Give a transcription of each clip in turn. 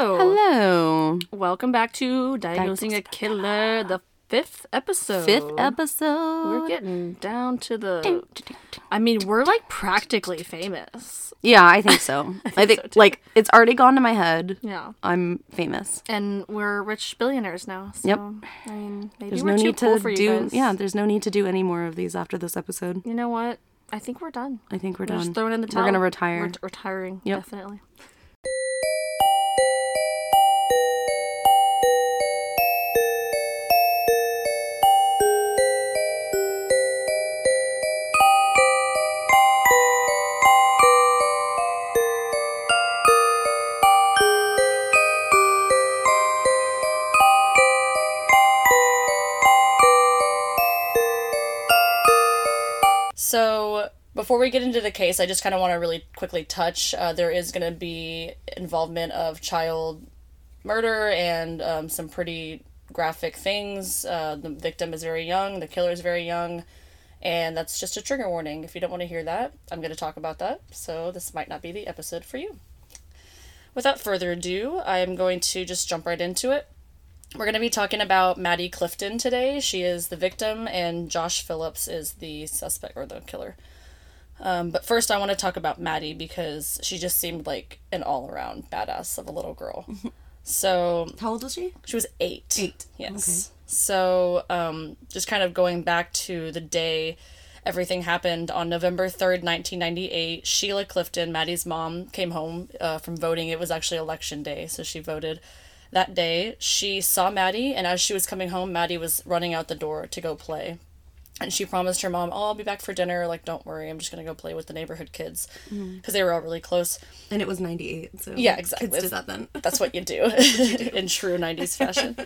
Hello. Hello. Welcome back to Diagnosing a Killer, the fifth episode. Fifth episode. We're getting down to the. I mean, we're like practically famous. Yeah, I think so. I think, so, too. like it's already gone to my head. Yeah. I'm famous. And we're rich billionaires now. So, Yep. I mean, maybe There's we're no too need cool to for you do. guys. Yeah, there's no need to do any more of these after this episode. You know what? I think we're done. I think we're We're done. just throwing in the towel. We're gonna retire. We're t- retiring. Yep. Definitely. Before we get into the case, I just kind of want to really quickly touch. Uh, there is going to be involvement of child murder and um, some pretty graphic things. Uh, the victim is very young, the killer is very young, and that's just a trigger warning. If you don't want to hear that, I'm going to talk about that. So, this might not be the episode for you. Without further ado, I am going to just jump right into it. We're going to be talking about Maddie Clifton today. She is the victim, and Josh Phillips is the suspect or the killer. Um, but first, I want to talk about Maddie because she just seemed like an all around badass of a little girl. so How old was she? she was eight. Eight. Yes. So, um, just kind of going back to the day everything happened on November 3rd, 1998, Sheila Clifton, Maddie's mom, came home uh, from voting. It was actually election day, so she voted that day. She saw Maddie, and as she was coming home, Maddie was running out the door to go play. And she promised her mom, Oh, I'll be back for dinner. Like, don't worry, I'm just going to go play with the neighborhood kids. Because they were all really close. And it was 98. So Yeah, exactly. Kids did that then. That's what you do in true 90s fashion.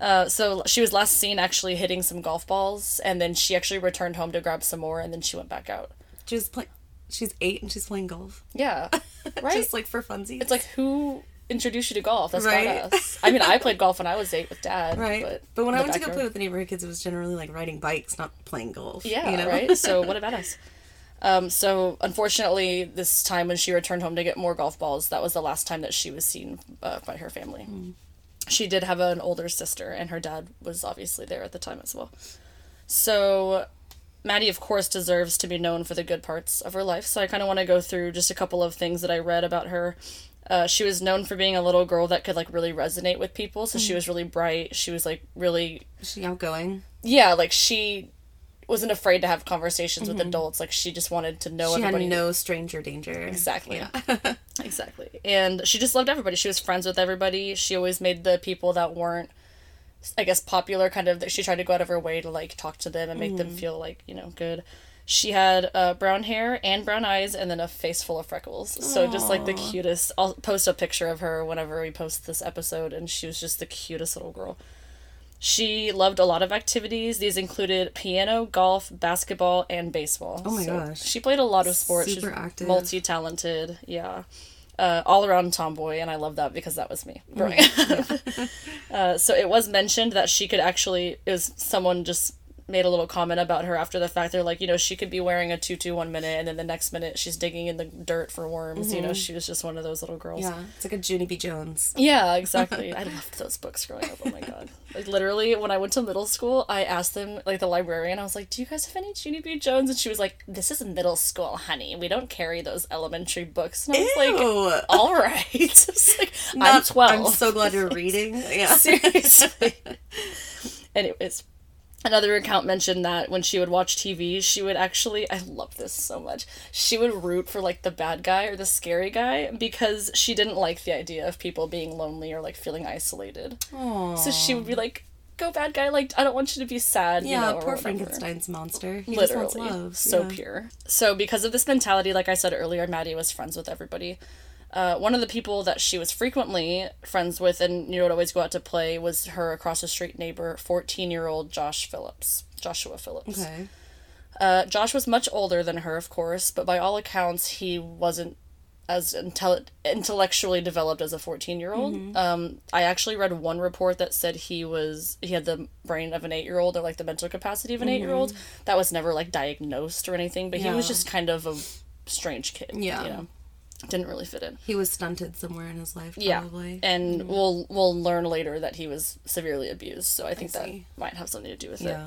Uh, so she was last seen actually hitting some golf balls, and then she actually returned home to grab some more, and then she went back out. She was playing. She's eight and she's playing golf. Yeah, right. Just like for funsies. it's like who introduced you to golf? That's Right. badass. I mean, I played golf when I was eight with dad. right. But, But, when I went to go play with the neighborhood kids, it was generally like riding bikes, not playing golf. Yeah, you know? right. So what about us? Um, so unfortunately, this time when she returned home to get more golf balls, that was the last time that she was seen uh, by her family. She did have an older sister, and her dad was obviously there at the time as well. So Maddie, of course, deserves to be known for the good parts of her life. So I kind of want to go through just a couple of things that I read about her. Uh, she was known for being a little girl that could like really resonate with people. So she hmm. was really bright. She was like really she outgoing? yeah, like she wasn't afraid to have conversations with mm-hmm. adults. Like she just wanted to know She had everybody. no stranger danger. Exactly. Yeah. exactly. And she just loved everybody. She was friends with everybody. She always made the people that weren't, I guess, popular kind of. She tried to go out of her way to like talk to them and make them mm. feel like you know good. She had uh, brown hair and brown eyes, and then a face full of freckles. So just like the cutest. I'll post a picture of her whenever we post this episode, and she was just the cutest little girl. She loved a lot of activities. These included piano, golf, basketball, and baseball. Oh my So gosh. She played a lot of sports. Super She's active. multi talented. Yeah. Uh, all around tomboy, and I love that because that was me growing up. uh, so it was mentioned that she could actually, it was someone just made a little comment about her after the fact. They're like, you know, she could be wearing a tutu one minute, and then the next minute she's digging in the dirt for worms. You know, mm-hmm. she was just one of those little girls. Yeah. It's like a Junie B. Jones. Yeah, exactly. I loved those books growing up. Oh my god! Like literally, when I went to middle school, I asked them, like the librarian, I was like, "Do you guys have any Junie B. Jones?" And she was like, "This is middle school, honey. We don't carry those elementary books." And I was like, Ew. "All right." Like, I'm twelve. I'm so glad you're reading. Yeah. Seriously. Anyways, another account mentioned that when she would watch TV, she would actually, I love this so much, she would root for like the bad guy or the scary guy because she didn't like the idea of people being lonely or like feeling isolated. So she would be like, go bad guy, like, I don't want you to be sad. you Yeah, know, poor whatever." Frankenstein's monster. He Literally, just wants love. so yeah. pure. So because of this mentality, like I said earlier, Maddie was friends with everybody. Uh, one of the people that she was frequently friends with and you know would always go out to play was her across the street neighbor, fourteen year old Josh Phillips, Joshua Phillips. Okay. Uh, Josh was much older than her, of course, but by all accounts, he wasn't as intel- intellectually developed as a 14 year old. Um, I actually read one report that said he was he had the brain of an eight year old or like the mental capacity of an eight year old. That was never like diagnosed or anything, but he was just kind of a strange kid. Yeah. You know? Didn't really fit in. He was stunted somewhere in his life, probably. Yeah, and we'll we'll learn later that he was severely abused. So I think that see. might have something to do with it.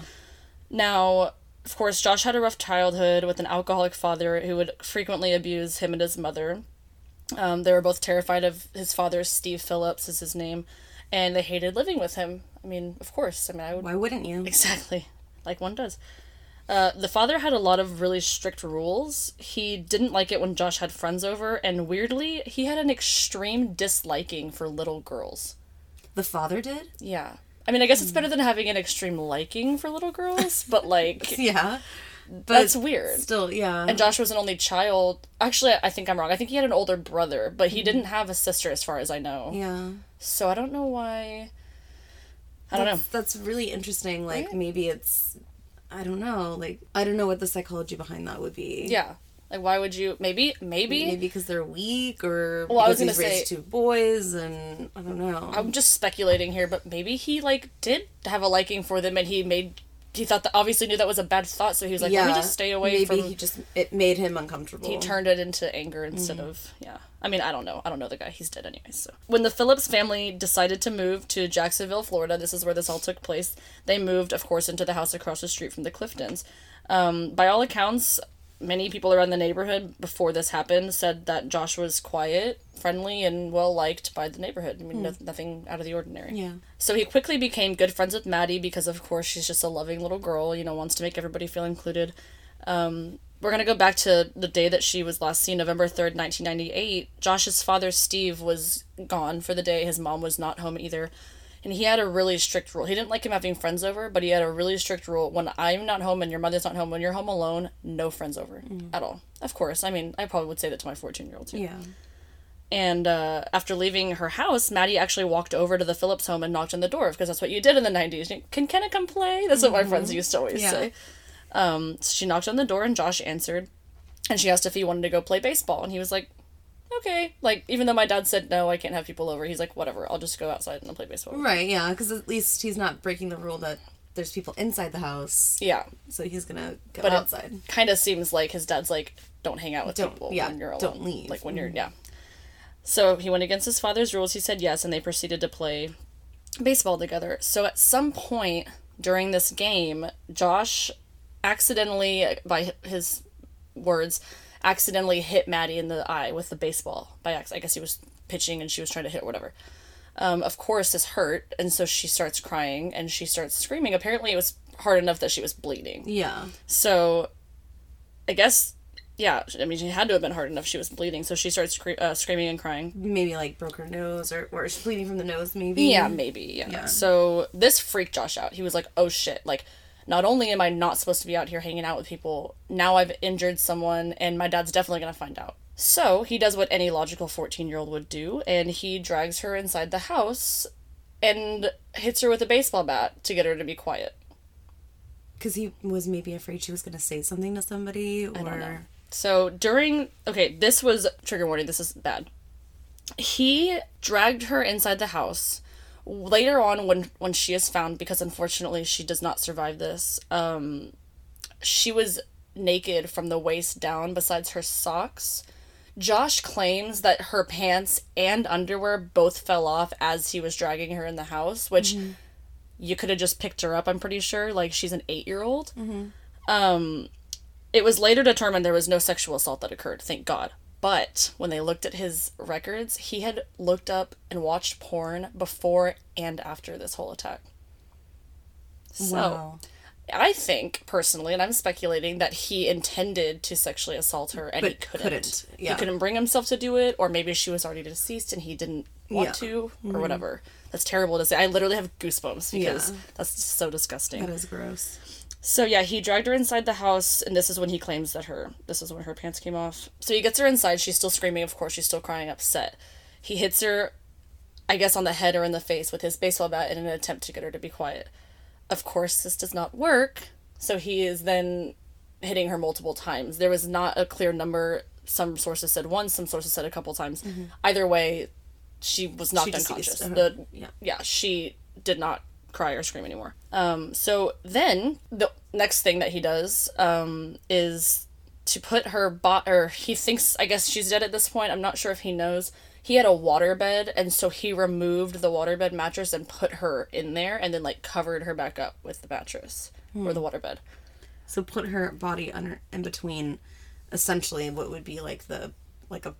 Now, of course, Josh had a rough childhood with an alcoholic father who would frequently abuse him and his mother. Um, they were both terrified of his father, Steve Phillips is his name, and they hated living with him. I mean, of course. I mean, I would Why wouldn't you? Exactly, like one does. Uh, the father had a lot of really strict rules. He didn't like it when Josh had friends over, and weirdly, he had an extreme disliking for little girls. The father did? Yeah. I mean, I guess it's better than having an extreme liking for little girls, but like, Yeah. But that's weird. Still, yeah. And Josh was an only child. Actually, I think I'm wrong. I think he had an older brother, but he didn't have a sister, as far as I know. yeah. So I don't know why. I don't know. That's, that's really interesting. Like, Right? maybe it's. I don't know. Like, I don't know what the psychology behind that would be. Yeah. Like, why would you? Maybe, maybe. Maybe because they're weak or Well, I was because gonna he's raised say- two boys and I don't know. I'm just speculating here, but maybe he like did have a liking for them, and he made he thought that obviously knew that was a bad thought, so he was like, yeah. let me just stay away maybe from. he just it made him uncomfortable. he turned it into anger instead Mm. of yeah. I mean, I don't know. I don't know the guy. He's dead anyway. So when the Phillips family decided to move to Jacksonville, Florida, this is where this all took place. They moved, of course, into the house across the street from the Cliftons. Um, by all accounts, many people around the neighborhood before this happened said that Josh was quiet, friendly, and well liked by the neighborhood. I mean, no, nothing out of the ordinary. Yeah. So he quickly became good friends with Maddie because, of course, she's just a loving little girl, you know, wants to make everybody feel included. Um, we're going to go back to the day that she was last seen, November 3rd, 1998. Josh's father, Steve, was gone for the day. His mom was not home either. And he had a really strict rule. He didn't like him having friends over, but he had a really strict rule. When I'm not home and your mother's not home, when you're home alone, no friends over at all. Of course. I mean, I probably would say that to my 14 year old too. Yeah. And uh, after leaving her house, Maddie actually walked over to the Phillips home and knocked on the door because that's what you did in the 90s. Can Kenna come play? That's what my friends used to always Yeah. say. Um, so she knocked on the door and Josh answered. And she asked if he wanted to go play baseball. And he was like, okay. Like, even though my dad said, no, I can't have people over, he's like, whatever, I'll just go outside and play baseball. Right, yeah, because at least he's not breaking the rule that there's people inside the house, Yeah. so he's gonna go But outside. Kind of seems like his dad's like, don't hang out with Don't- people yeah, when you're alone. don't leave. Mm-hmm. Like, when you're, yeah. So he went against his father's rules. He said yes, and they proceeded to play baseball together. So at some point during this game, Josh accidentally, by his words, accidentally hit Maddie in the eye with the baseball by accident. I guess he was pitching and she was trying to hit whatever. Um, of course, this hurt, and so she starts crying and she starts screaming. Apparently, it was hard enough that she was bleeding. Yeah, So, I guess, yeah. I mean, she had to have been hard enough. She was bleeding, so she starts scre- uh, screaming and crying. maybe like broke her nose or or she's bleeding from the nose. Maybe. Yeah, maybe. Yeah. Yeah. So this freaked Josh out. He was like, "Oh shit! Like, not only am I not supposed to be out here hanging out with people, now I've injured someone, and my dad's definitely gonna find out." So he does what any logical fourteen-year-old would do, and he drags her inside the house, and hits her with a baseball bat to get her to be quiet. because he was maybe afraid she was gonna say something to somebody or. I don't know. So during okay, this was trigger warning. This is bad. He dragged her inside the house. Later on, when when she is found, because unfortunately she does not survive this, um, she was naked from the waist down. Besides her socks, Josh claims that her pants and underwear both fell off as he was dragging her in the house, which you could have just picked her up. I'm pretty sure, like she's an eight year old. Um, it was later determined there was no sexual assault that occurred, thank God. But when they looked at his records, he had looked up and watched porn before and after this whole attack. So, Wow. I think personally, and I'm speculating that he intended to sexually assault her and he couldn't. couldn't, yeah. He couldn't bring himself to do it, or maybe she was already deceased and he didn't want Yeah. Mm-hmm. to, or whatever. That's terrible to say. I literally have goosebumps because Yeah. that's so disgusting. That is gross. So yeah, he dragged her inside the house, and this is when he claims that her this is when her pants came off. So he gets her inside. She's still screaming. Of course, she's still crying, upset. He hits her, I guess, on the head or in the face with his baseball bat in an attempt to get her to be quiet. Of course, this does not work. So he is then hitting her multiple times. There was not a clear number. Some sources said once. Some sources said a couple times. Either way, she was knocked She unconscious. Uh-huh. The Yeah. yeah, she did not cry or scream anymore. Um, so then the next thing that he does um, is to put her bot or he thinks I guess she's dead at this point. I'm not sure if he knows. He had a waterbed and so he removed the waterbed mattress and put her in there and then like covered her back up with the mattress or the waterbed. So put her body under in between, essentially what would be like the like a.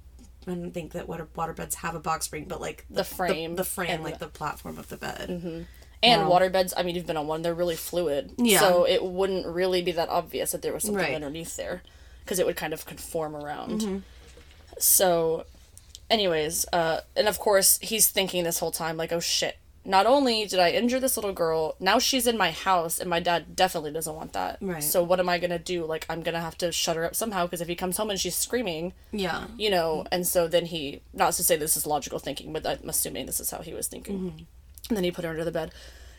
I don't think that water waterbeds have a box spring, but like The frame the, frame, like the platform of the bed. And waterbeds, I mean, you've been on one, they're really fluid. Yeah. So it wouldn't really be that obvious that there was something Right. underneath there because it would kind of conform around. Mm-hmm. So, anyways, uh, and of course, he's thinking this whole time, like, oh shit, not only did I injure this little girl, now she's in my house, and my dad definitely doesn't want that. Right. So, what am I going to do? Like, I'm going to have to shut her up somehow because if he comes home and she's screaming, Yeah. you know and so then he not to say this is logical thinking but i'm assuming this is how he was thinking and then he put her under the bed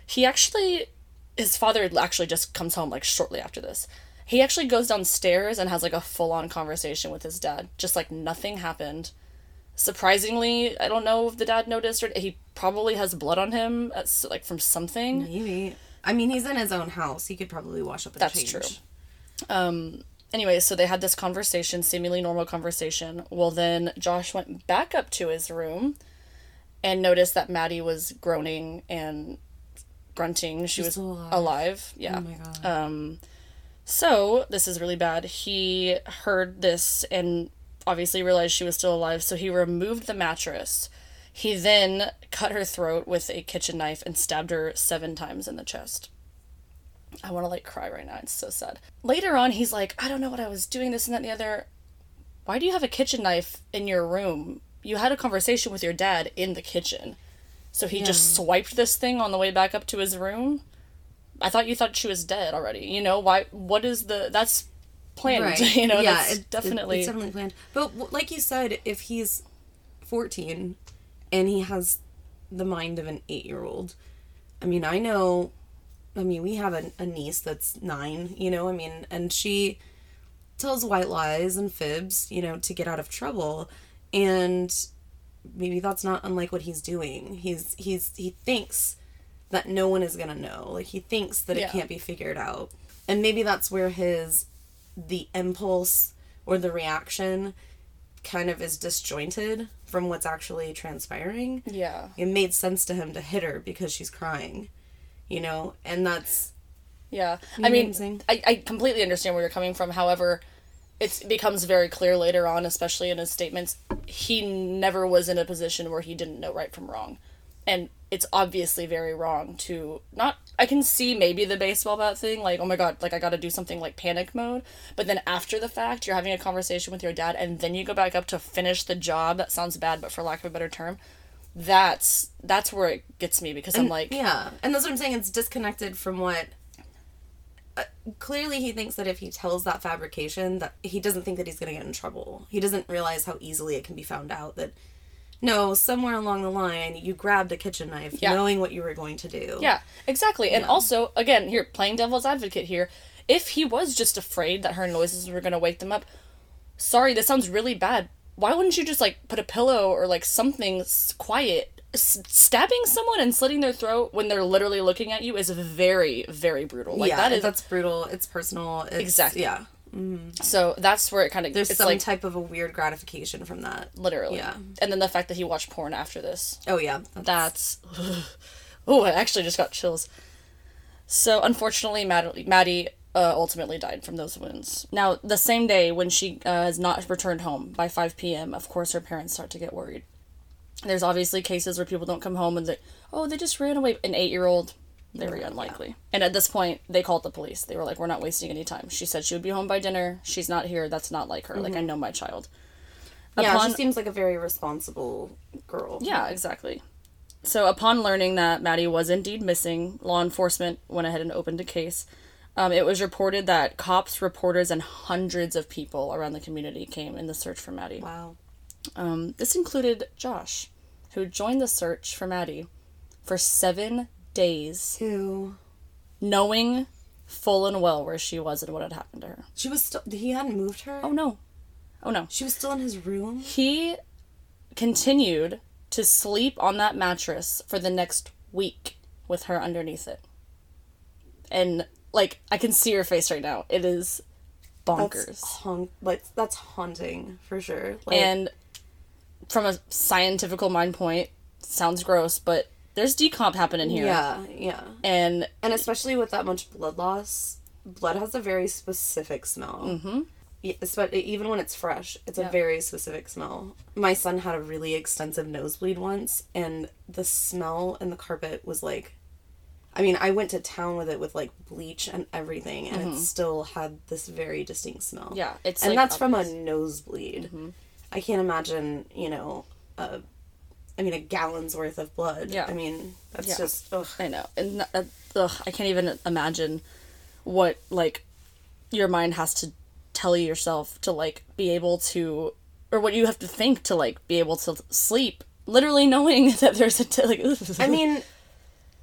he actually his father actually just comes home like shortly after this he actually goes downstairs and has like a full-on conversation with his dad just like nothing happened surprisingly i don't know if the dad noticed or he probably has blood on him at, like from something Maybe. I mean, he's in his own house. He could probably wash up That's change. true. Um, Anyways, so they had this conversation, seemingly normal conversation. Well, then Josh went back up to his room and noticed that Maddie was groaning and grunting. She was alive. alive. Yeah. Oh my god. Um, so this is really bad. He heard this and obviously realized she was still alive, so he removed the mattress. He then cut her throat with a kitchen knife and stabbed her seven times in the chest. I want to like cry right now. It's so sad. Later on, he's like, I don't know what I was doing, this and that and the other. Why do you have a kitchen knife in your room? You had a conversation with your dad in the kitchen. So he just swiped this thing on the way back up to his room. I thought you thought she was dead already. You know why? What is the? That's planned. You know, that's it- definitely. it's definitely planned. But like you said, if he's fourteen and he has the mind of an eight-year-old, I mean, I know. I mean, we have a, a niece that's nine. You know, I mean, and she tells white lies and fibs. You know, to get out of trouble, and maybe that's not unlike what he's doing. He's he's he thinks that no one is gonna know. Like he thinks that Yeah. it can't be figured out, and maybe that's where his the impulse or the reaction kind of is disjointed from what's actually transpiring. yeah. It made sense to him to hit her because she's crying, you know, and that's Yeah. I mean, I, I completely understand where you're coming from. However, it becomes very clear later on, especially in his statements, he never was in a position where he didn't know right from wrong. And it's obviously very wrong to not. I can see maybe the baseball bat thing, like, oh my god, like I gotta do something like panic mode. But then after the fact, you're having a conversation with your dad, and then you go back up to finish the job. That sounds bad, but for lack of a better term, that's that's where it gets me because I'm like, yeah, and that's what I'm saying. It's disconnected from what. Uh, clearly, he thinks that if he tells that fabrication, that he doesn't think that he's going to get in trouble. He doesn't realize how easily it can be found out. That no, somewhere along the line, you grabbed a kitchen knife, Yeah. knowing what you were going to do. Yeah, exactly. And also, again, here, playing devil's advocate here, if he was just afraid that her noises were going to wake them up, sorry, this sounds really bad. Why wouldn't you just, like, put a pillow or, like, something quiet? S- stabbing someone and slitting their throat when they're literally looking at you is very, very brutal. Like, yeah, that is. that's brutal. It's personal. It's, Exactly. Yeah, so that's where it kind of. there's some like, type of a weird gratification from that. literally. yeah. And then the fact that he watched porn after this. Oh yeah, That's. oh, I actually just got chills. So, unfortunately, Maddie, Maddie uh, ultimately died from those wounds. Now, the same day when she uh, has not returned home by 5 p.m., of course, her parents start to get worried. There's obviously cases where people don't come home and they, oh, they just ran away. An eight year old, very unlikely. And at this point, they called the police. They were like, we're not wasting any time. She said she would be home by dinner. She's not here. That's not like her. Like, I know my child. yeah. Upon- she seems like a very responsible girl. Yeah, exactly. So, upon learning that Maddie was indeed missing, law enforcement went ahead and opened a case. Um, it was reported that cops, reporters, and hundreds of people around the community came in the search for Maddie. Wow. Um, this included Josh, who joined the search for Maddie for seven days, Ew. knowing full and well where she was and what had happened to her. She was still. He hadn't moved her. Oh no. Oh no. She was still in his room. He continued to sleep on that mattress for the next week with her underneath it. And like I can see her face right now. It is bonkers. That's haunt, like that's haunting for sure. Like, and from a scientific mind point, sounds gross, but there's decomp happening here. yeah, yeah, And and especially with that much blood loss, blood has a very specific smell. Mm-hmm. even when it's fresh, it's a very specific smell. My son had a really extensive nosebleed once, and the smell in the carpet was like. I mean, I went to town with it with like bleach and everything, and it still had this very distinct smell. Mm-hmm. yeah, it's and like that's from a nosebleed. Mm-hmm. I can't imagine, you know, a, I mean, a gallon's worth of blood. Yeah. I mean, that's Yeah. just ugh. I know, and uh, ugh, I can't even imagine what like your mind has to tell yourself to like be able to, or what you have to think to like be able to sleep. Literally knowing that there's a t- like. I mean,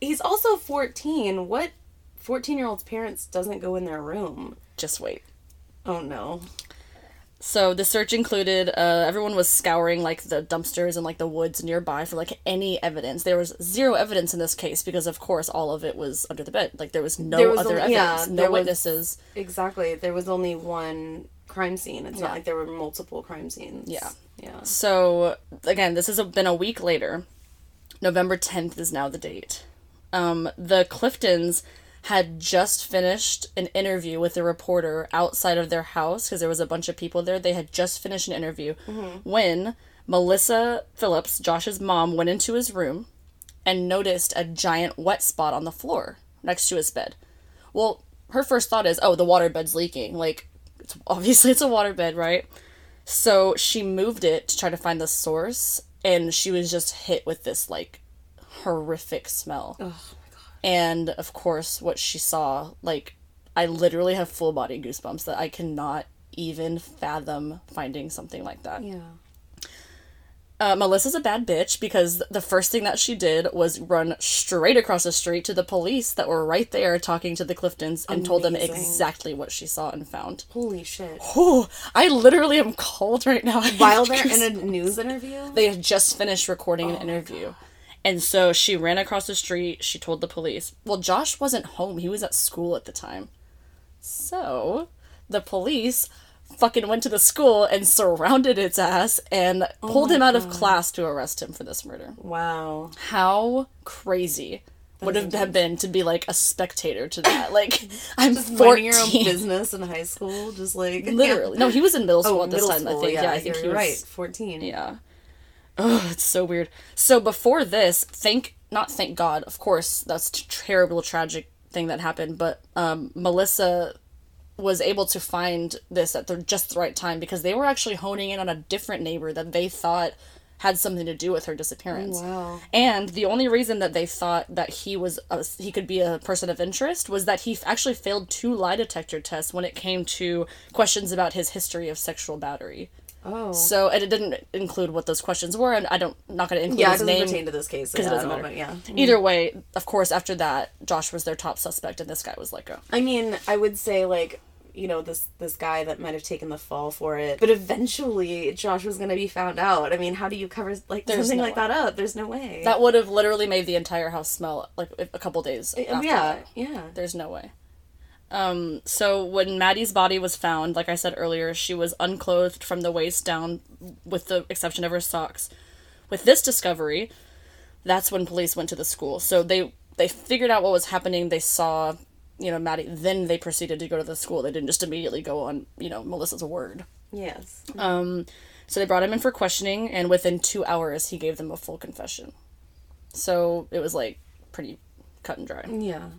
he's also fourteen. What fourteen-year-old's parents doesn't go in their room? just wait. Oh no. So the search included uh, everyone was scouring like the dumpsters and like the woods nearby for like any evidence. There was zero evidence in this case because of course all of it was under the bed. Like there was no There was other only- yeah, evidence, no there was- witnesses. Exactly. There was only one crime scene. It's Yeah. not like there were multiple crime scenes. Yeah. Yeah. So again, this has been a week later. November 10th is now the date. Um, the Cliftons had just finished an interview with a reporter outside of their house because there was a bunch of people there. They had just finished an interview mm-hmm. when Melissa Phillips, Josh's mom, went into his room and noticed a giant wet spot on the floor next to his bed. Well, her first thought is, "Oh, the waterbed's leaking." Like, it's, obviously it's a waterbed, right? So she moved it to try to find the source, and she was just hit with this like horrific smell. Oh And of course, what she saw, like, I literally have full body goosebumps that I cannot even fathom finding something like that. Yeah. Uh, Melissa's a bad bitch because the first thing that she did was run straight across the street to the police that were right there talking to the Cliftons and told them exactly what she saw and found. Holy shit. Oh, I literally am cold right now. While they're in a news interview. they had just finished recording an interview. And so she ran across the street. She told the police. Well, Josh wasn't home. He was at school at the time. So the police fucking went to the school and surrounded its ass and oh pulled him out of class to arrest him for this murder. Wow. How crazy would have have been to be like a spectator to that? Like I'm Minding 14. your own business in high school, just like Literally. No, he was in middle oh, school Oh, at this time, school. I think. Yeah, I think you're he was right. Fourteen. Yeah. Oh, it's so weird. So before this, thank not thank God, of course, that's a terrible, tragic thing that happened. But um, Melissa was able to find this at the just the right time because they were actually honing in on a different neighbor that they thought had something to do with her disappearance. Wow. And the only reason that they thought that he was a, he could be a person of interest was that he f- actually failed two lie detector tests when it came to questions about his history of sexual battery. Oh. So and it didn't include what those questions were, and I don't not going to include yeah, his name pertain to this case because yeah, it doesn't at matter. yeah. Either way, of course, after that, Josh was their top suspect, and this guy was like I mean, I would say like you know this this guy that might have taken the fall for it, but eventually Josh was gonna be found out. I mean, how do you cover like There's something no like way. that up? There's no way. that would have literally made the entire house smell like a couple days. After yeah, that. yeah. There's no way. Um, so when Maddie's body was found, like I said earlier, she was unclothed from the waist down, with the exception of her socks. With this discovery, that's when police went to the school. So they they figured out what was happening. They saw, you know, Maddie. Then they proceeded to go to the school. They didn't just immediately go on, you know, Melissa's word. Yes. Um, so they brought him in for questioning, and within two hours, he gave them a full confession. So it was like pretty cut and dry. Yeah.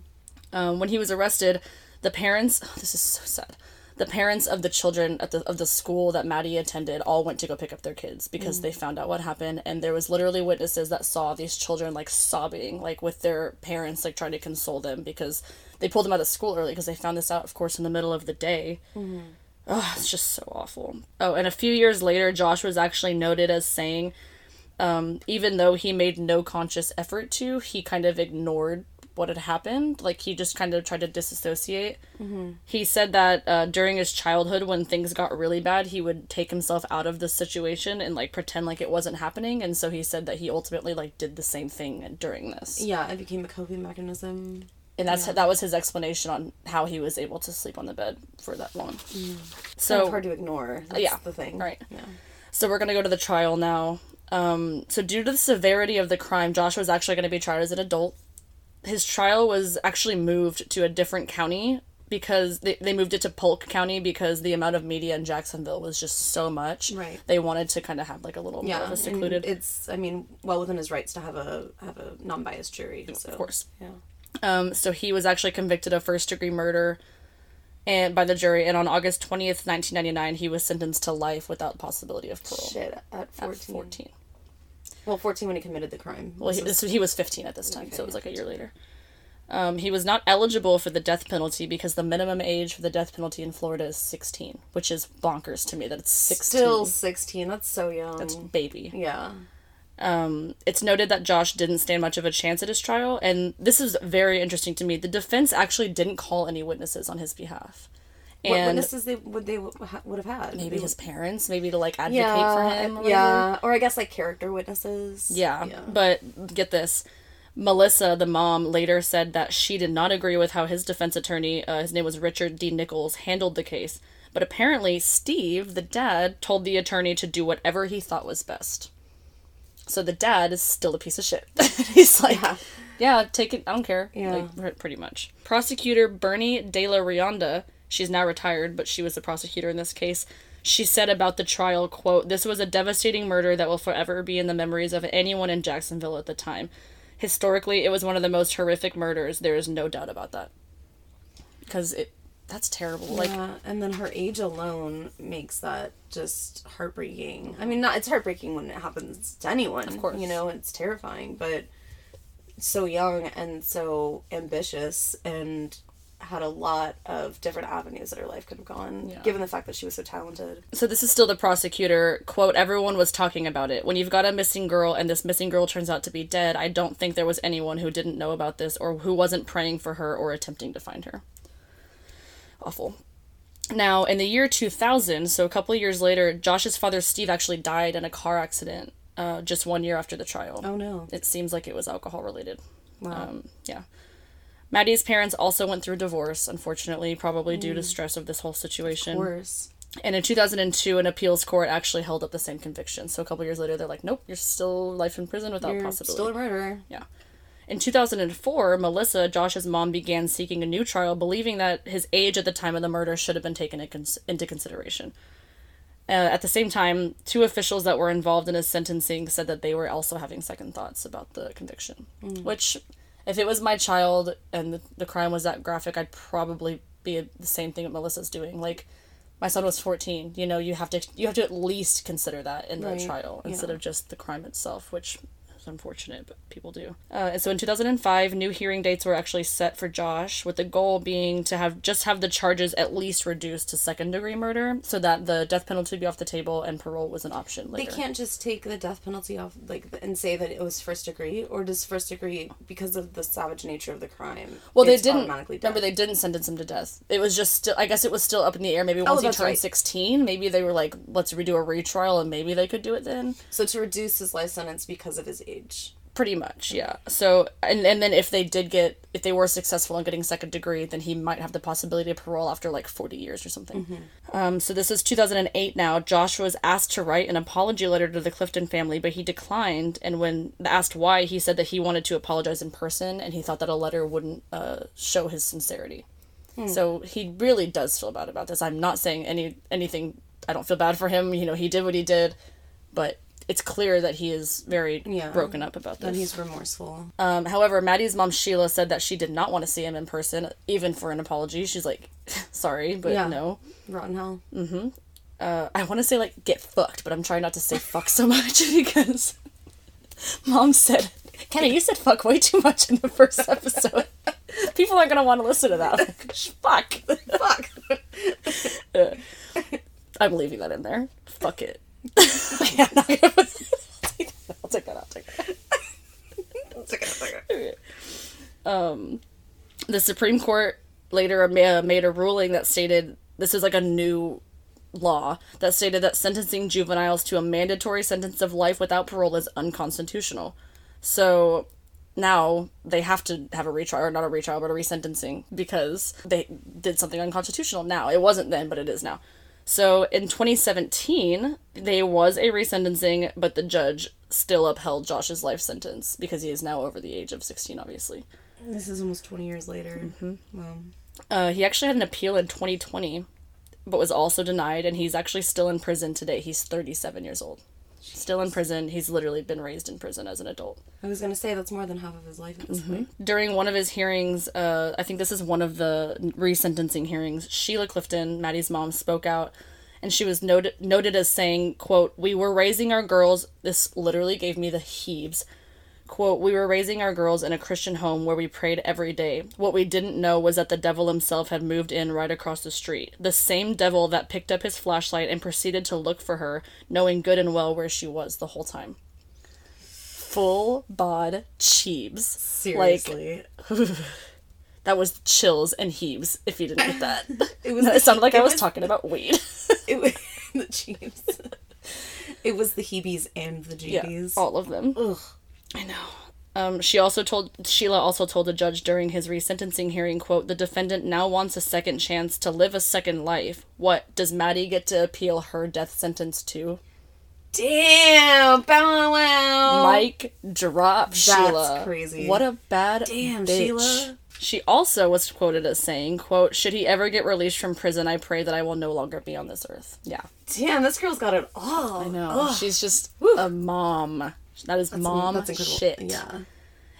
Um, when he was arrested, the parents this is so sad. The parents of the children at the of the school that Maddie attended all went to go pick up their kids because they found out what happened and there was literally witnesses that saw these children like sobbing like with their parents like trying to console them because they pulled them out of school early because they found this out of course in the middle of the day. Oh, it's just so awful. Oh, and a few years later, Josh was actually noted as saying, um, even though he made no conscious effort to, he kind of ignored what had happened. Like he just kind of tried to disassociate. He said that uh, during his childhood, when things got really bad, he would take himself out of the situation and like pretend like it wasn't happening. And so he said that he ultimately like did the same thing during this. Yeah, it became a coping mechanism. and that's that was his explanation on how he was able to sleep on the bed for that long. So it's hard to ignore. That's yeah, the thing. right. Yeah. So we're to go to the trial now. Um, so due to the severity of the crime, Josh was actually going to be tried as an adult. His trial was actually moved to a different county because they, they moved it to Polk County because the amount of media in Jacksonville was just so much. Right. They wanted to kind of have like a little more Yeah, of a secluded. it's. I mean, well within his rights to have a have a non-biased jury. So. of course. Yeah. Um, so he was actually convicted of first degree murder and by the jury and on August 20th, 1999 he was sentenced to life without possibility of parole. Shit. At At 14. 14. Well, 14 when he committed the crime. Well, he, This he was 15 at this time, so it was like a year later. Um, he was not eligible for the death penalty because the minimum age for the death penalty in Florida is 16, which is bonkers to me that it's 16. Still 16. That's so young. That's baby. yeah. Um, it's noted that Josh didn't stand much of a chance at his trial, and this is very interesting to me. The defense actually didn't call any witnesses on his behalf. And what witnesses they would they would have had? maybe They his parents, maybe to like advocate yeah, for him. or whatever. yeah, or I guess like character witnesses. Yeah, but get this. Melissa, the mom, later said that she did not agree with how his defense attorney, uh, his name was Richard D. Nichols, handled the case. But apparently, Steve, the dad, told the attorney to do whatever he thought was best. So the dad is still a piece of shit. He's like, yeah. Yeah. take it. I don't care. Yeah. Like, pretty much. Prosecutor Bernie De La Rionda, she's now retired, but she was the prosecutor in this case. She said about the trial, quote, This was a devastating murder that will forever be in the memories of anyone in Jacksonville at the time. Historically, it was one of the most horrific murders. There is no doubt about that. Because it that's terrible. Like yeah, and then her age alone makes that just heartbreaking. I mean, not it's heartbreaking when it happens to anyone. Of course. you know it's terrifying, but so young and so ambitious and had a lot of different avenues that her life could have gone. Yeah. Given the fact that she was so talented. so this is still the prosecutor quote everyone was talking about it when you've got a missing girl and this missing girl turns out to be dead i don't think there was anyone who didn't know about this or who wasn't praying for her or attempting to find her awful now in the year 2000 so a couple of years later josh's father steve actually died in a car accident uh, just one year after the trial Oh no! it seems like it was alcohol related Wow. um, yeah maddie's parents also went through divorce unfortunately probably due Mm. to stress of this whole situation of course. and in 2002, an appeals court actually held up the same conviction. So a couple years later, they're like, nope, you're still life in prison without You're possibility. still a murderer. Yeah. In 2004, Melissa, Josh's mom, began seeking a new trial, believing that his age at the time of the murder should have been taken into consideration. Uh, at the same time, two officials that were involved in his sentencing said that they were also having second thoughts about the conviction. Which, if it was my child and the, the crime was that graphic, I'd probably be the same thing that Melissa's doing. Like, my son was 14 you know you have to you have to at least consider that in the Right, trial instead yeah. of just the crime itself which unfortunate but people do uh, and so in 2005 new hearing dates were actually set for josh with the goal being to have just have the charges at least reduced to second degree murder so that the death penalty would be off the table and parole was an option They can't just take the death penalty off, like, and say that it was first degree, or does first degree because of the savage nature of the crime? well they didn't remember they didn't sentence him to death it was just still i guess it was still up in the air maybe once he Oh, that's turned right. 16 maybe they were like let's redo a retrial and maybe they could do it then So to reduce his life sentence because of his age. Pretty much, yeah. So, and and then if they did get, if they were successful in getting second degree, then he might have the possibility of parole after like forty years or something. Um, so this is two thousand and eight now. joshua was asked to write an apology letter to the Clifton family, but he declined. And when asked why, he said that he wanted to apologize in person, and he thought that a letter wouldn't uh, show his sincerity. So he really does feel bad about this. I'm not saying any anything. I don't feel bad for him. You know, he did what he did, but it's clear that he is very Yeah. broken up about this. And he's remorseful. Um, however, Maddie's mom Sheila said that she did not want to see him in person, even for an apology. She's like, "Sorry, but Yeah. no." Rotten hell. Uh, I want to say like "get fucked," but I'm trying not to say "fuck" so much because mom said, "Kenny, you said fuck way too much in the first episode. People aren't gonna want to listen to that." Like, "Sh- fuck, Fuck. I'm leaving that in there. Fuck it. Not gonna put- I'll take that. I'll take that. the Supreme Court later made a ruling that stated this is like a new law that stated that sentencing juveniles to a mandatory sentence of life without parole is unconstitutional. So now they have to have a retrial, or not a retrial, but a resentencing because they did something unconstitutional now. It wasn't then, but it is now. So in 2017, there was a resentencing, but the judge still upheld Josh's life sentence because he is now over the age of 16, obviously. This is almost 20 years later. Mm-hmm. Wow. Uh, he actually had an appeal in 2020, but was also denied, and he's actually still in prison today. He's 37 years old. Still in prison. He's literally been raised in prison as an adult. I was going to say that's more than half of his life at this point. During one of his hearings, uh, I think this is one of the resentencing hearings, Sheila Clifton, Maddie's mom, spoke out, and she was noted noted as saying, "quote We were raising our girls. This literally gave me the heaves." Quote, we were raising our girls in a Christian home where we prayed every day. What we didn't know was that the devil himself had moved in right across the street. The same devil that picked up his flashlight and proceeded to look for her, knowing good and well where she was the whole time. Full bod cheebs. Seriously. Like, that was chills and heaves if you didn't get that. it was it sounded like I was, was- talking about weed. it was the Chiefs. it was the Hebes and the yeah, all of them. Ugh. I know. Um, she also told Sheila also told the judge during his resentencing hearing, "quote The defendant now wants a second chance to live a second life. What does Maddie get to appeal her death sentence to?" Damn! Bow wow! Mike drop Sheila. crazy. What a bad Damn, bitch. Sheila. She also was quoted as saying, "quote Should he ever get released from prison, I pray that I will no longer be on this earth." Yeah, Damn, this girl's got it all. I know. Ugh. She's just a mom. That is That's- mom that's incredible. shit. Yeah.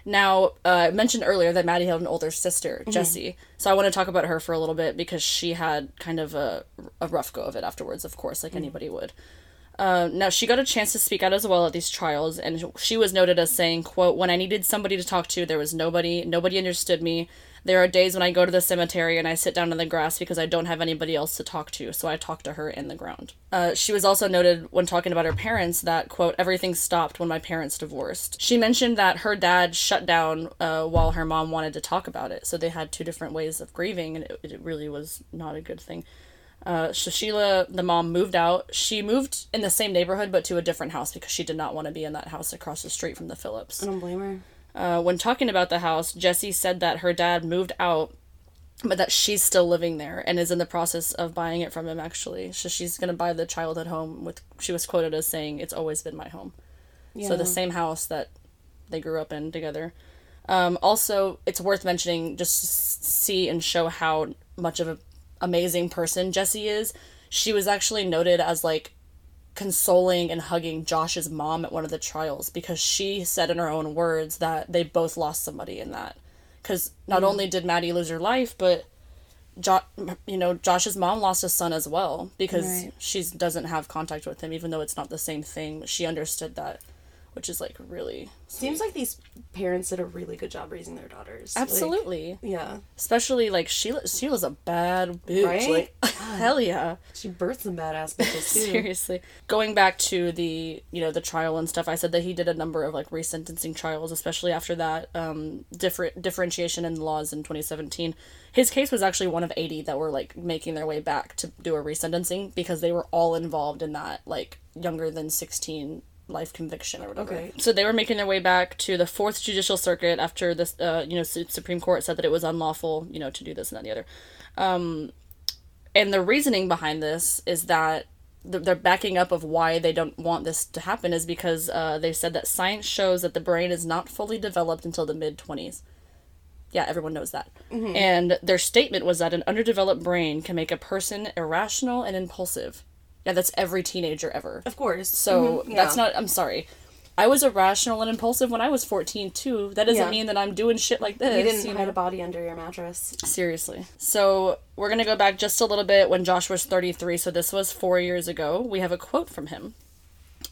Now, uh, I mentioned earlier that Maddie had an older sister, Mm-hmm. Jessie. So I want to talk about her for a little bit because she had kind of a, a rough go of it afterwards, of course, like anybody would. Uh, now, she got a chance to speak out as well at these trials, and she was noted as saying, quote, When I needed somebody to talk to, there was nobody. Nobody understood me. There are days when I go to the cemetery and I sit down in the grass because I don't have anybody else to talk to, so I talk to her in the ground. Uh, she was also noted when talking about her parents that, quote, everything stopped when my parents divorced. She mentioned that her dad shut down uh, while her mom wanted to talk about it, so they had two different ways of grieving, and it, it really was not a good thing. Uh, so Sheila, the mom, moved out. She moved in the same neighborhood but to a different house because she did not want to be in that house across the street from the Phillips. I don't blame her. Uh, when talking about the house, Jessie said that her dad moved out, but that she's still living there and is in the process of buying it from him. Actually, so she's gonna buy the childhood home. With she was quoted as saying, "It's always been my home." So the same house that they grew up in together. Um, also, it's worth mentioning just to see and show how much of an amazing person Jessie is. She was actually noted as like consoling and hugging Josh's mom at one of the trials because she said in her own words that they both lost somebody in that. Because not mm. only did Maddie lose her life, but jo- you know Josh's mom lost a son as well because Right. she doesn't have contact with him, even though it's not the same thing. She understood that, which is like really Seems like these parents did a really good job raising their daughters. Like, absolutely, yeah. especially like Sheila. Sheila's a bad bitch. Right? Like hell yeah. She birthed some badass bitches too. Seriously. Going back to the, you know, the trial and stuff, I said that he did a number of like resentencing trials, especially after that um different differentiation in laws in 2017. His case was actually one of 80 that were like making their way back to do a resentencing because they were all involved in that like younger than 16 life conviction or whatever. Okay. So they were making their way back to the Fourth Judicial Circuit after this uh you know Su- Supreme Court said that it was unlawful, you know, to do this and that and the other and the reasoning behind this is that the, their backing up of why they don't want this to happen is because uh, they said that science shows that the brain is not fully developed until the mid 20s. Yeah, everyone knows that. And their statement was that an underdeveloped brain can make a person irrational and impulsive. Yeah, that's every teenager ever. Of course. So Mhm, that's not. I'm sorry. I was irrational and impulsive when I was 14 too. That doesn't Yeah. mean that I'm doing shit like this. You didn't you hide know? a body under your mattress. Seriously. So we're gonna go back just a little bit when Josh was 33. So this was four years ago. We have a quote from him.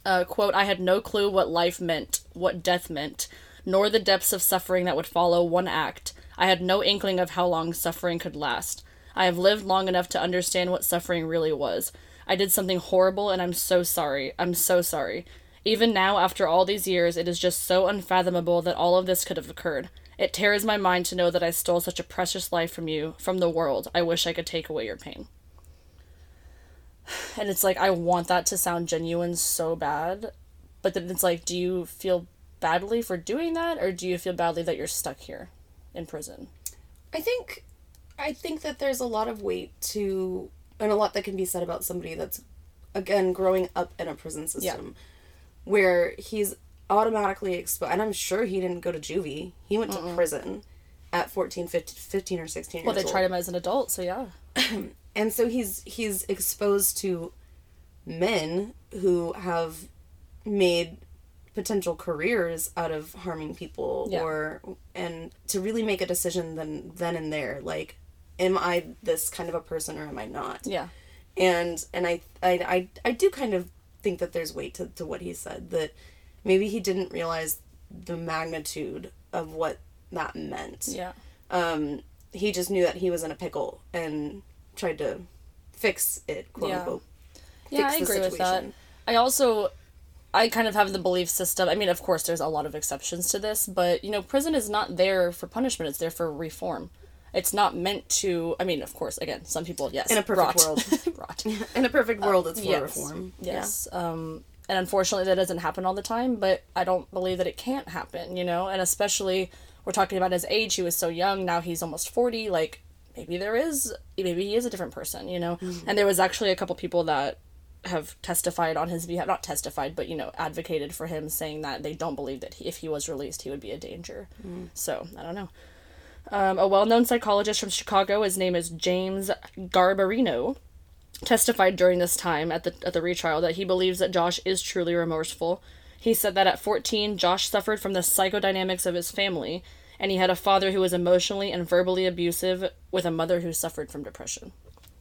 Uh, quote: "I had no clue what life meant, what death meant, nor the depths of suffering that would follow one act. I had no inkling of how long suffering could last. I have lived long enough to understand what suffering really was. I did something horrible, and I'm so sorry. I'm so sorry." Even now, after all these years, it is just so unfathomable that all of this could have occurred. It tears my mind to know that I stole such a precious life from you, from the world. I wish I could take away your pain. And it's like, I want that to sound genuine so bad, but then it's like, do you feel badly for doing that, or do you feel badly that you're stuck here in prison? I think I think that there's a lot of weight to and a lot that can be said about somebody that's again growing up in a prison system where he's automatically exposed and I'm sure he didn't go to juvie. He went to prison at 14, 15, 15 or 16 Well, they old. tried him as an adult, so yeah. and so he's he's exposed to men who have made potential careers out of harming people Yeah. or and to really make a decision then then and there like am i this kind of a person or am i not Yeah. and and I, I i i do kind of think that there's weight to, to what he said that maybe he didn't realize the magnitude of what that meant Yeah. um, he just knew that he was in a pickle and tried to fix it, quote Yeah. unquote. Yeah, fix I the agree with that. situation. I also I kind of have the belief system. I mean, of course there's a lot of exceptions to this, but you know, prison is not there for punishment, it's there for reform. It's not meant to I mean, of course, again, some people yes. In a perfect rot. world. rot. In a perfect uh, world, it's for yes. reform. Yes. Um and unfortunately that doesn't happen all the time, but I don't believe that it can't happen, you know? And especially we're talking about his age, he was so young, now he's almost 40, like maybe there is maybe he is a different person, you know? Mm-hmm. And there was actually a couple people that have testified on his behalf not testified but you know advocated for him saying that they don't believe that he, if he was released he would be a danger mm. so i don't know um, a well-known psychologist from chicago his name is james garbarino testified during this time at the at the retrial that he believes that Josh is truly remorseful. He said that at 14, Josh suffered from the psychodynamics of his family, and he had a father who was emotionally and verbally abusive with a mother who suffered from depression.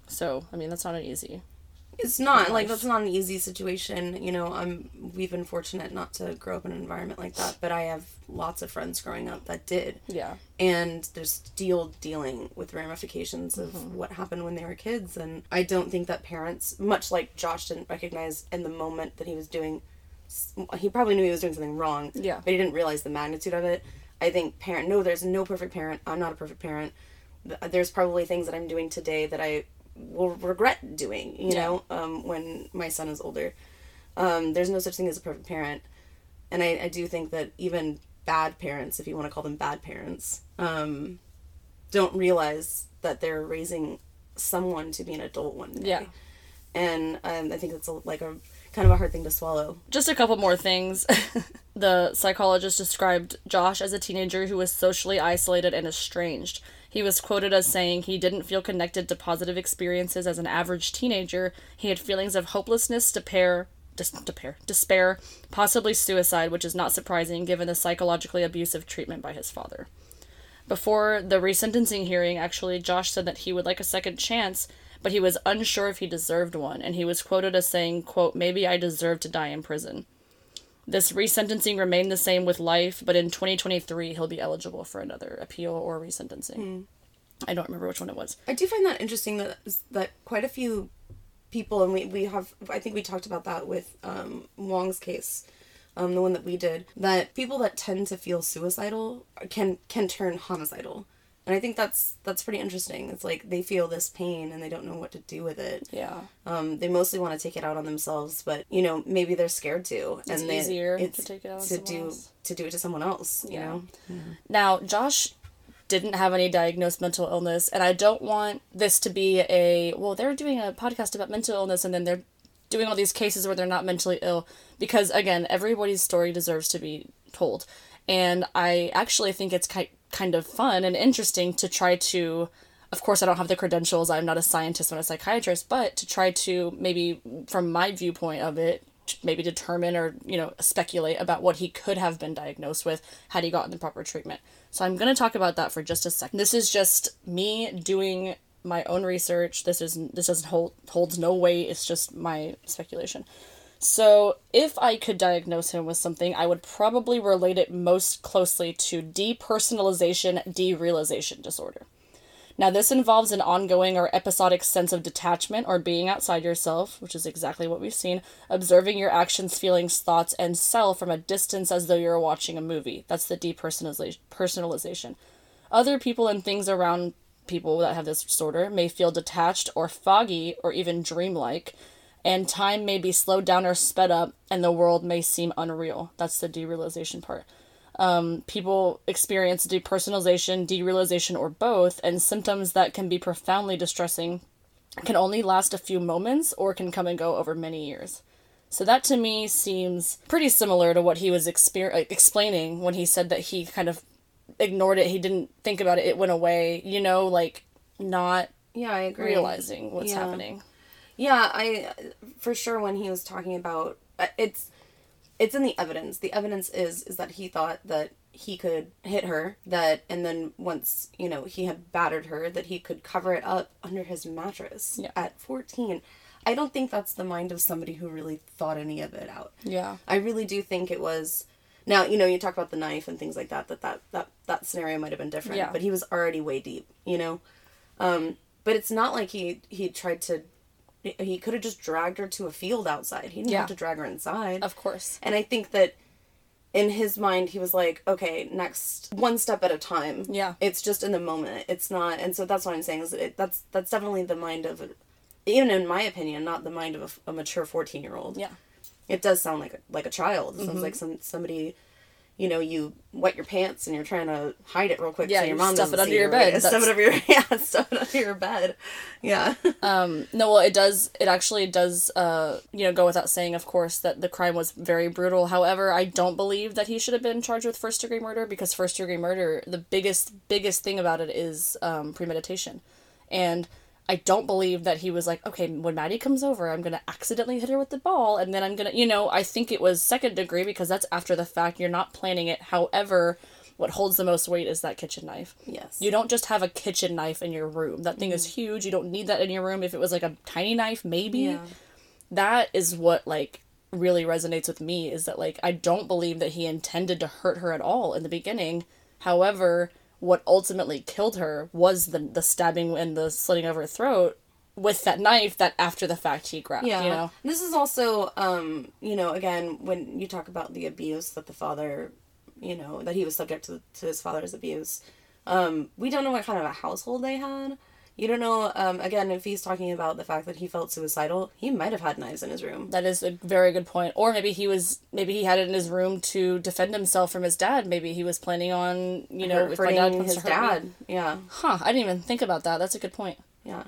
So, I mean, that's not an easy. It's not like that's not an easy situation. You know, I'm we've been fortunate not to grow up in an environment like that, but I have lots of friends growing up that did. Yeah. and they're still dealing with ramifications of Mm-hmm. what happened when they were kids and i don't think that parents much like josh didn't recognize in the moment that he was doing he probably knew he was doing something wrong Yeah. but he didn't realize the magnitude of it i think parent no there's no perfect parent i'm not a perfect parent there's probably things that i'm doing today that i will regret doing you Yeah. know um, when my son is older um, there's no such thing as a perfect parent and I, I do think that even bad parents, if you want to call them bad parents, um, don't realize that they're raising someone to be an adult one day. Yeah. And um, I think that's a, like a kind of a hard thing to swallow. Just a couple more things. the psychologist described Josh as a teenager who was socially isolated and estranged. He was quoted as saying he didn't feel connected to positive experiences as an average teenager. He had feelings of hopelessness, despair, dis- despair, despair, possibly suicide, which is not surprising given the psychologically abusive treatment by his father. Before the resentencing hearing, actually, Josh said that he would like a second chance, but he was unsure if he deserved one, and he was quoted as saying, quote, maybe I deserve to die in prison. This resentencing remained the same with life, but in 2023 he'll be eligible for another appeal or resentencing. I don't remember which one it was. I do find that interesting that that quite a few people, and we, we have, I think we talked about that with um, Wong's case, um, the one that we did, that people that tend to feel suicidal can can turn homicidal. And I think that's that's pretty interesting. It's like they feel this pain and they don't know what to do with it. Yeah. Um, they mostly want to take it out on themselves, but you know maybe they're scared to, It's and they, easier to take it out to do else. to do it to someone else. You Yeah. know, Now, Josh didn't have any diagnosed mental illness, and I don't want this to be a well, they're doing a podcast about mental illness and then they're doing all these cases where they're not mentally ill because again, everybody's story deserves to be told. And I actually think it's ki- kind of fun and interesting to try to of course I don't have the credentials, I'm not a scientist, I'm not a psychiatrist, but to try to maybe from my viewpoint of it maybe determine or you know speculate about what he could have been diagnosed with had he gotten the proper treatment. So i'm going to talk about that for just a second. This is just me doing my own research. This is this doesn't hold holds no weight. It's just my speculation so if i could diagnose him with something i would probably relate it most closely to depersonalization derealization disorder now, this involves an ongoing or episodic sense of detachment or being outside yourself, which is exactly what we've seen, observing your actions, feelings, thoughts, and self from a distance as though you're watching a movie. That's the depersonalization. Personalization. Other people and things around people that have this disorder may feel detached or foggy or even dreamlike. And time may be slowed down or sped up, and the world may seem unreal. That's the derealization part. Um, people experience depersonalization, derealization, or both, and symptoms that can be profoundly distressing can only last a few moments or can come and go over many years. So that to me seems pretty similar to what he was exper- explaining when he said that he kind of ignored it, he didn't think about it, it went away, you know, like not Yeah, I agree. realizing what's Yeah. happening. Yeah, I for sure when he was talking about uh, it's it's in the evidence. The evidence is is that he thought that he could hit her that and then once, you know, he had battered her that he could cover it up under his mattress Yeah. at 14. I don't think that's the mind of somebody who really thought any of it out. Yeah. I really do think it was now, you know, you talk about the knife and things like that that that that, that scenario might have been different, Yeah. but he was already way deep, you know. Um but it's not like he he tried to he could have just dragged her to a field outside. He didn't Yeah. have to drag her inside. Of course. And I think that in his mind, he was like, okay, next one step at a time. Yeah. It's just in the moment. It's not, and so that's what I'm saying is that it, that's that's definitely the mind of, even in my opinion, not the mind of a mature fourteen year old. Yeah. It does sound like a, like a child. It Mm-hmm. sounds like some somebody. You know, you wet your pants and you're trying to hide it real quick Yeah, so your you mom stuff doesn't it under see your right? bed. Stuff it under your yeah, stuff it under your bed. Yeah. Um, no, well, it does. It actually does. Uh, you know, go without saying, of course, that the crime was very brutal. However, I don't believe that he should have been charged with first degree murder because first degree murder, the biggest biggest thing about it is um, premeditation, and I don't believe that he was like, okay, when Maddie comes over, I'm gonna accidentally hit her with the ball, and then I'm gonna, you know, I think it was second degree because that's after the fact. You're not planning it. However, what holds the most weight is that kitchen knife. yes. You don't just have a kitchen knife in your room. That thing is mm-hmm. huge. You don't need that in your room. If it was like a tiny knife, maybe. Yeah. That is what like really resonates with me is that like I don't believe that he intended to hurt her at all in the beginning. However, what ultimately killed her was the the stabbing and the slitting of her throat with that knife that after the fact he grabbed, Yeah. you know. This is also, um, you know, again, when you talk about the abuse that the father, you know, that he was subject to, to his father's abuse, um, we don't know what kind of a household they had. You don't know, um, again, if he's talking about the fact that he felt suicidal, he might have had knives in his room. That is a very good point. Or maybe he was maybe he had it in his room to defend himself from his dad. Maybe he was planning on, you know, if my hurting dad comes his to hurt me- dad. Yeah, Huh, I didn't even think about that. That's a good point. yeah.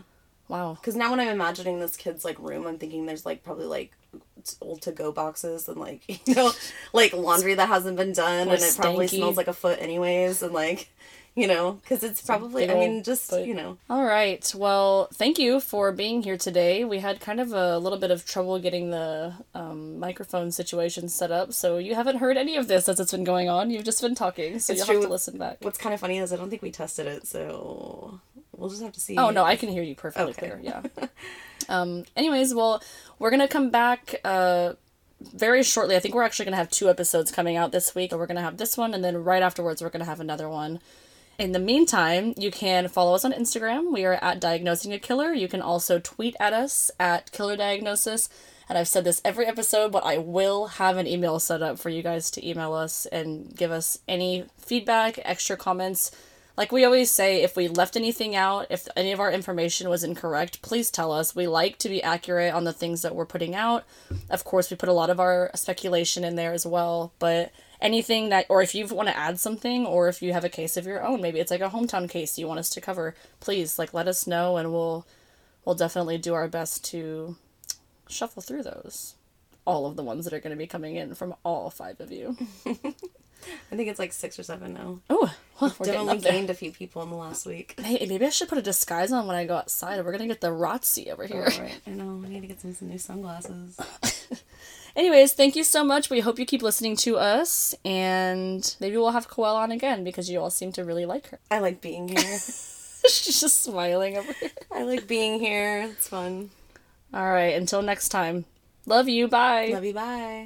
Wow. Because now when I'm imagining this kid's like room, I'm thinking there's like probably like old to go boxes and like you know like laundry that hasn't been done and it probably stanky. smells like a foot anyways and like you know because it's probably I mean just you know All right. Well, thank you for being here today. We had kind of a little bit of trouble getting the um, microphone situation set up, so you haven't heard any of this as it's been going on. You've just been talking, so It's you'll have true. to listen back. what's kind of funny is I don't think we tested it so we'll just have to see. Oh no, I can hear you perfectly Okay. clear. Yeah. um. Anyways, well, we're gonna come back. Uh. Very shortly, I think we're actually going to have two episodes coming out this week. We're going to have this one, and then right afterwards, we're going to have another one. In the meantime, you can follow us on Instagram. We are at Diagnosing a Killer. You can also tweet at us at Killer Diagnosis. And I've said this every episode, but I will have an email set up for you guys to email us and give us any feedback, extra comments. Like we always say, if we left anything out, if any of our information was incorrect, please tell us. We like to be accurate on the things that we're putting out. Of course, we put a lot of our speculation in there as well, but anything that, or if you want to add something, or if you have a case of your own, maybe it's like a hometown case you want us to cover, please like let us know, and we'll we'll definitely do our best to shuffle through those. All of the ones that are going to be coming in from all five of you. I think it's like six or seven now. Oh, well, we're Definitely gained a few people in the last week. Hey, maybe I should put a disguise on when I go outside. We're gonna get the Rotzi over here. Right, I know. I need to get some, some new sunglasses. Anyways, thank you so much. We hope you keep listening to us, and maybe we'll have Coel on again because you all seem to really like her. I like being here. She's just smiling over here. I like being here. It's fun. All right, until next time. Love you. Bye. Love you. Bye.